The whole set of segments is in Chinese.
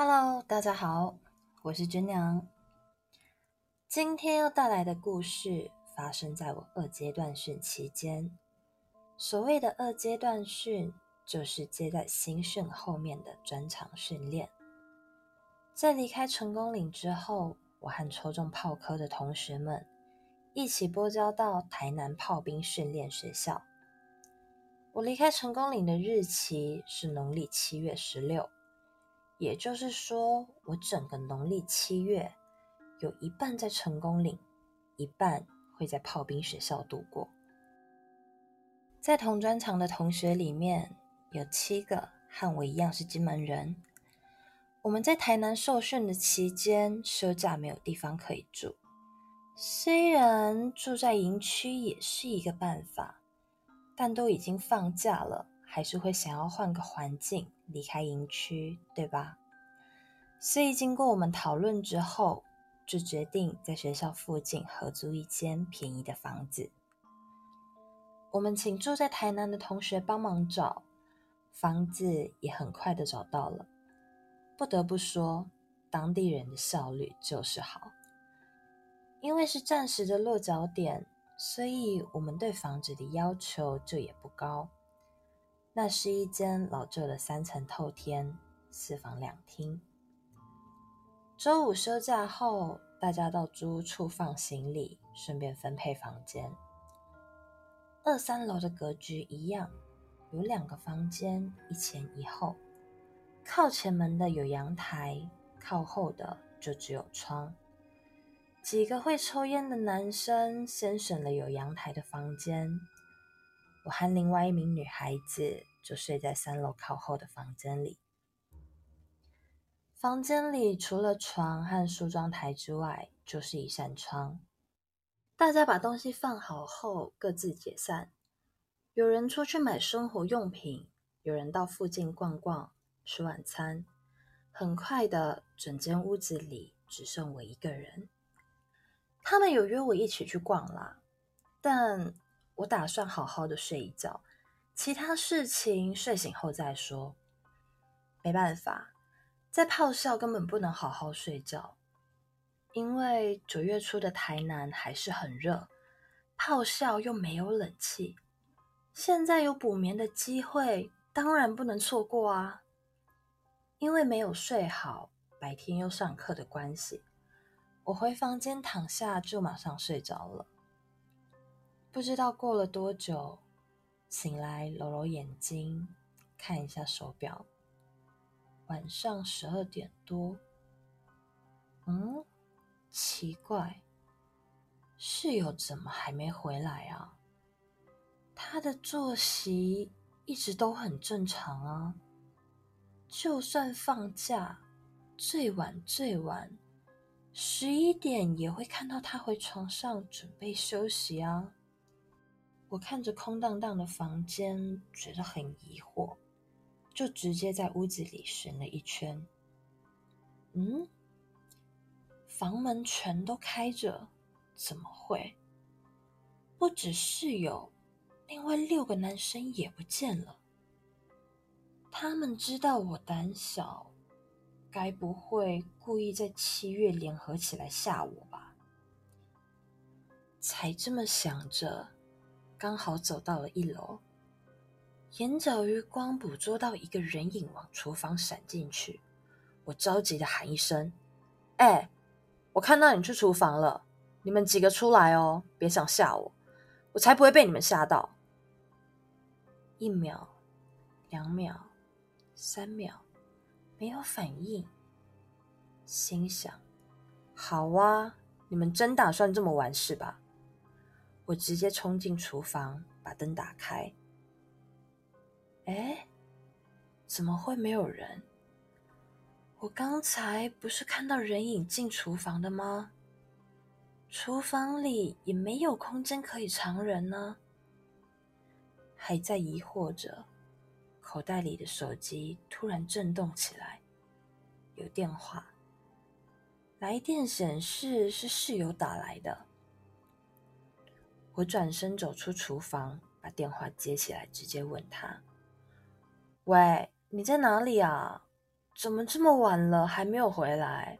Hello，大家好，我是君娘。今天要带来的故事发生在我二阶段训期间。所谓的二阶段训，就是接在新训后面的专场训练。在离开成功岭之后，我和抽中炮科的同学们一起拨交到台南炮兵训练学校。我离开成功岭的日期是农历七月十六。也就是说，我整个农历七月有一半在成功岭，一半会在炮兵学校度过。在同专场的同学里面，有七个和我一样是金门人。我们在台南受训的期间，休假没有地方可以住。虽然住在营区也是一个办法，但都已经放假了。还是会想要换个环境，离开营区，对吧？所以经过我们讨论之后，就决定在学校附近合租一间便宜的房子。我们请住在台南的同学帮忙找房子，也很快的找到了。不得不说，当地人的效率就是好。因为是暂时的落脚点，所以我们对房子的要求就也不高。那是一间老旧的三层透天，四房两厅。周五休假后，大家到租屋处放行李，顺便分配房间。二三楼的格局一样，有两个房间，一前一后。靠前门的有阳台，靠后的就只有窗。几个会抽烟的男生先选了有阳台的房间。我和另外一名女孩子就睡在三楼靠后的房间里。房间里除了床和梳妆台之外，就是一扇窗。大家把东西放好后，各自解散。有人出去买生活用品，有人到附近逛逛、吃晚餐。很快的，整间屋子里只剩我一个人。他们有约我一起去逛啦，但……我打算好好的睡一觉，其他事情睡醒后再说。没办法，在炮校根本不能好好睡觉，因为九月初的台南还是很热，炮校又没有冷气。现在有补眠的机会，当然不能错过啊！因为没有睡好，白天又上课的关系，我回房间躺下就马上睡着了。不知道过了多久，醒来揉揉眼睛，看一下手表，晚上十二点多。嗯，奇怪，室友怎么还没回来啊？他的作息一直都很正常啊，就算放假，最晚最晚十一点也会看到他回床上准备休息啊。我看着空荡荡的房间，觉得很疑惑，就直接在屋子里寻了一圈。嗯，房门全都开着，怎么会？不止室友，另外六个男生也不见了。他们知道我胆小，该不会故意在七月联合起来吓我吧？才这么想着。刚好走到了一楼，眼角余光捕捉到一个人影往厨房闪进去，我着急的喊一声：“哎，我看到你去厨房了，你们几个出来哦，别想吓我，我才不会被你们吓到。”一秒，两秒，三秒，没有反应，心想：“好啊，你们真打算这么玩是吧？”我直接冲进厨房，把灯打开。哎，怎么会没有人？我刚才不是看到人影进厨房的吗？厨房里也没有空间可以藏人呢。还在疑惑着，口袋里的手机突然震动起来，有电话。来电显示是室友打来的。我转身走出厨房，把电话接起来，直接问他：“喂，你在哪里啊？怎么这么晚了还没有回来？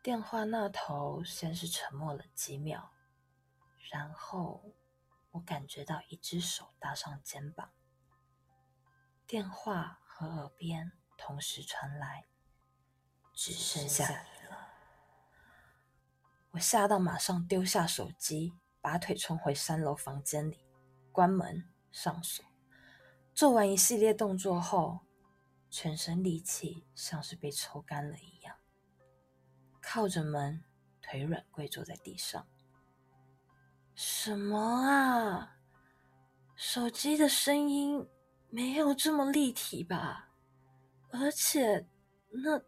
电话那头先是沉默了几秒，然后我感觉到一只手搭上肩膀，电话和耳边同时传来：“只剩下你了。”我吓到，马上丢下手机，拔腿冲回三楼房间里，关门上锁。做完一系列动作后，全身力气像是被抽干了一样，靠着门，腿软跪坐在地上。什么啊？手机的声音没有这么立体吧？而且，那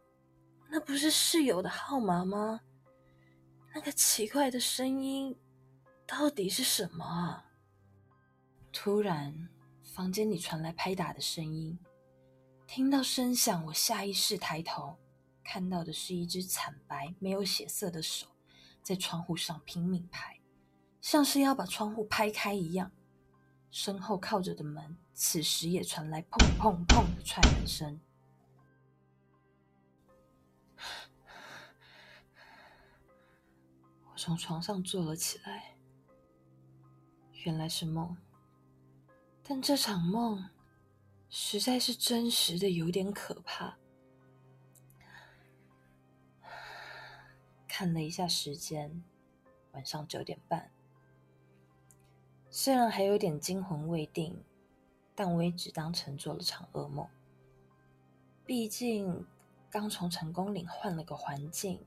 那不是室友的号码吗？那个奇怪的声音到底是什么啊？突然。房间里传来拍打的声音，听到声响，我下意识抬头，看到的是一只惨白、没有血色的手在窗户上拼命拍，像是要把窗户拍开一样。身后靠着的门，此时也传来砰砰砰的踹门声。我从床上坐了起来，原来是梦。但这场梦实在是真实的，有点可怕。看了一下时间，晚上九点半。虽然还有点惊魂未定，但我也只当成做了场噩梦。毕竟刚从成功岭换了个环境，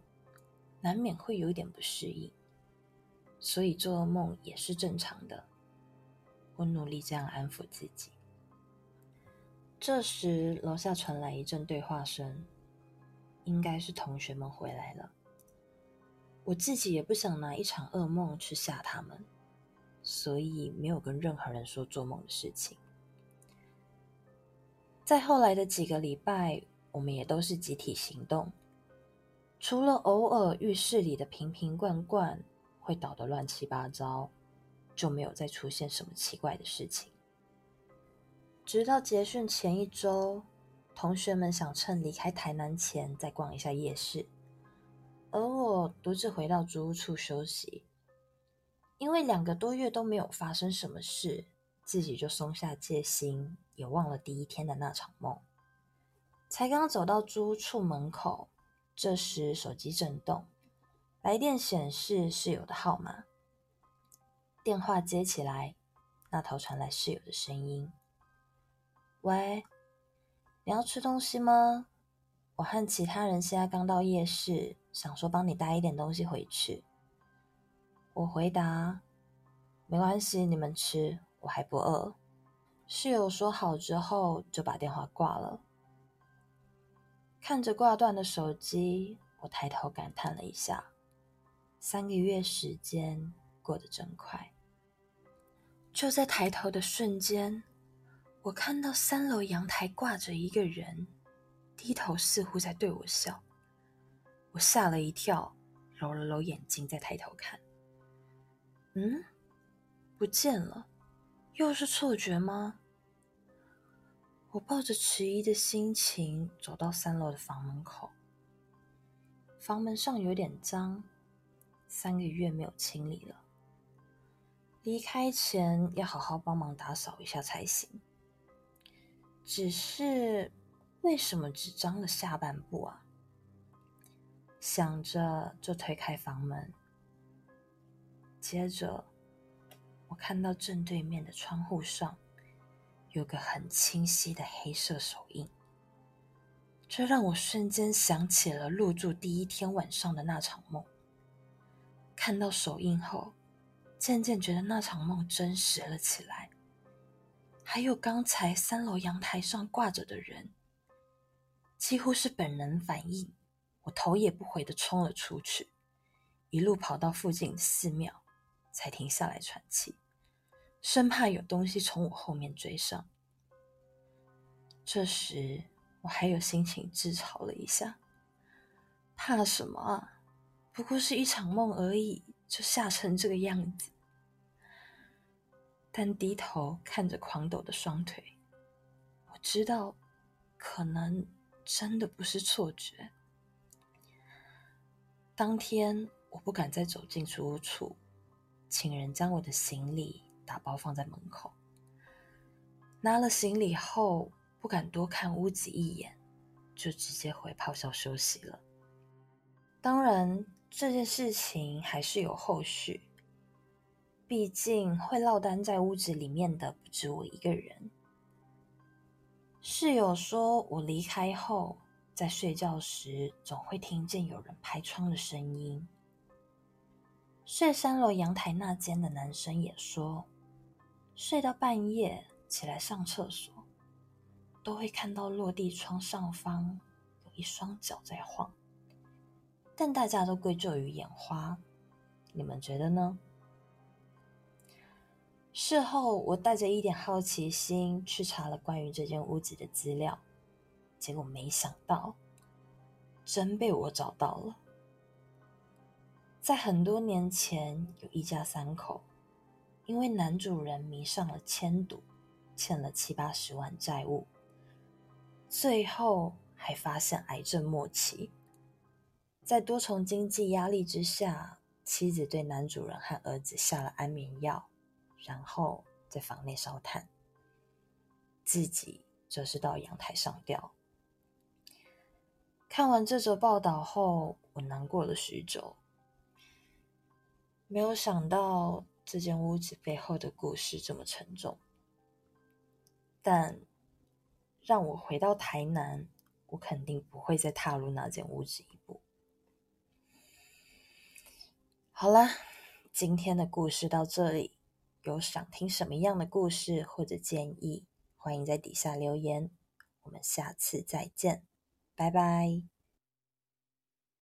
难免会有点不适应，所以做噩梦也是正常的。我努力这样安抚自己。这时，楼下传来一阵对话声，应该是同学们回来了。我自己也不想拿一场噩梦去吓他们，所以没有跟任何人说做梦的事情。在后来的几个礼拜，我们也都是集体行动，除了偶尔浴室里的瓶瓶罐罐会倒得乱七八糟。就没有再出现什么奇怪的事情。直到结训前一周，同学们想趁离开台南前再逛一下夜市，而我独自回到租屋处休息。因为两个多月都没有发生什么事，自己就松下戒心，也忘了第一天的那场梦。才刚走到租屋处门口，这时手机震动，来电显示室友的号码。电话接起来，那头传来室友的声音：“喂，你要吃东西吗？我和其他人现在刚到夜市，想说帮你带一点东西回去。”我回答：“没关系，你们吃，我还不饿。”室友说好之后就把电话挂了。看着挂断的手机，我抬头感叹了一下：三个月时间过得真快。就在抬头的瞬间，我看到三楼阳台挂着一个人，低头似乎在对我笑。我吓了一跳，揉了揉眼睛，再抬头看，嗯，不见了，又是错觉吗？我抱着迟疑的心情走到三楼的房门口，房门上有点脏，三个月没有清理了。离开前要好好帮忙打扫一下才行。只是为什么只脏了下半部啊？想着就推开房门，接着我看到正对面的窗户上有个很清晰的黑色手印，这让我瞬间想起了入住第一天晚上的那场梦。看到手印后。渐渐觉得那场梦真实了起来，还有刚才三楼阳台上挂着的人，几乎是本能反应，我头也不回的冲了出去，一路跑到附近寺庙，才停下来喘气，生怕有东西从我后面追上。这时我还有心情自嘲了一下，怕什么啊？不过是一场梦而已，就吓成这个样子。但低头看着狂抖的双腿，我知道，可能真的不是错觉。当天我不敢再走进出屋处，请人将我的行李打包放在门口。拿了行李后，不敢多看屋子一眼，就直接回炮校休息了。当然，这件事情还是有后续，毕竟会落单在屋子里面的不止我一个人。室友说我离开后，在睡觉时总会听见有人拍窗的声音。睡三楼阳台那间的男生也说，睡到半夜。起来上厕所，都会看到落地窗上方有一双脚在晃，但大家都归咎于眼花，你们觉得呢？事后我带着一点好奇心去查了关于这间屋子的资料，结果没想到，真被我找到了。在很多年前，有一家三口，因为男主人迷上了千赌。欠了七八十万债务，最后还发现癌症末期。在多重经济压力之下，妻子对男主人和儿子下了安眠药，然后在房内烧炭，自己则是到阳台上吊。看完这则报道后，我难过了许久。没有想到这间屋子背后的故事这么沉重。但让我回到台南，我肯定不会再踏入那间屋子一步。好啦，今天的故事到这里，有想听什么样的故事或者建议，欢迎在底下留言。我们下次再见，拜拜。